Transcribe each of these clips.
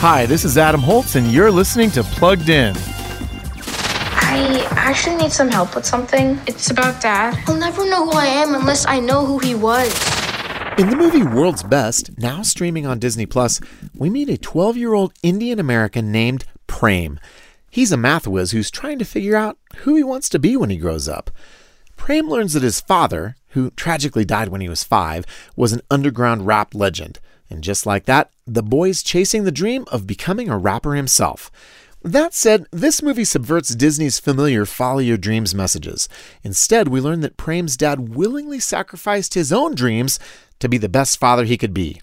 Hi, this is Adam Holz, and you're listening to Plugged In. I actually need some help with something. It's about Dad. I'll never know who I am unless I know who he was. In the movie World's Best, now streaming on Disney Plus, we meet a 12 year old Indian American named Prem. He's a math whiz who's trying to figure out who he wants to be when he grows up. Prem learns that his father, who tragically died when he was five, was an underground rap legend. And just like that, the boy's chasing the dream of becoming a rapper himself. That said, this movie subverts Disney's familiar follow your dreams messages. Instead, we learn that Prem's dad willingly sacrificed his own dreams to be the best father he could be.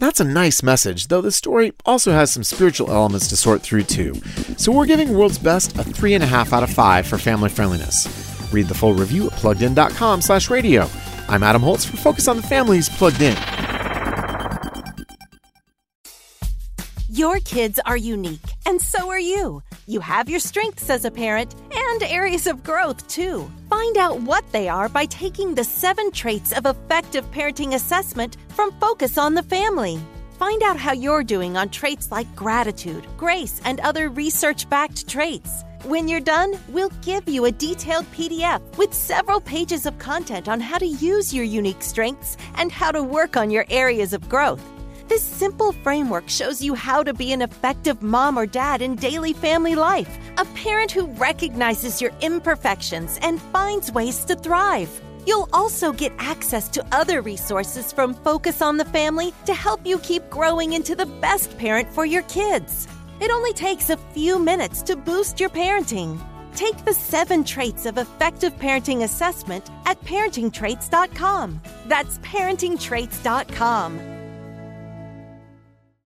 That's a nice message, though the story also has some spiritual elements to sort through too. So we're giving World's Best a 3.5 out of 5 for family friendliness. Read the full review at pluggedin.com slash radio. I'm Adam Holz for Focus on the Family's Plugged In. Your kids are unique, and so are you. You have your strengths as a parent and areas of growth, too. Find out what they are by taking the seven traits of effective parenting assessment from Focus on the Family. Find out how you're doing on traits like gratitude, grace, and other research backed traits. When you're done, we'll give you a detailed PDF with several pages of content on how to use your unique strengths and how to work on your areas of growth. This simple framework shows you how to be an effective mom or dad in daily family life, a parent who recognizes your imperfections and finds ways to thrive. You'll also get access to other resources from Focus on the Family to help you keep growing into the best parent for your kids. It only takes a few minutes to boost your parenting. Take the seven traits of effective parenting assessment at parentingtraits.com. That's parentingtraits.com.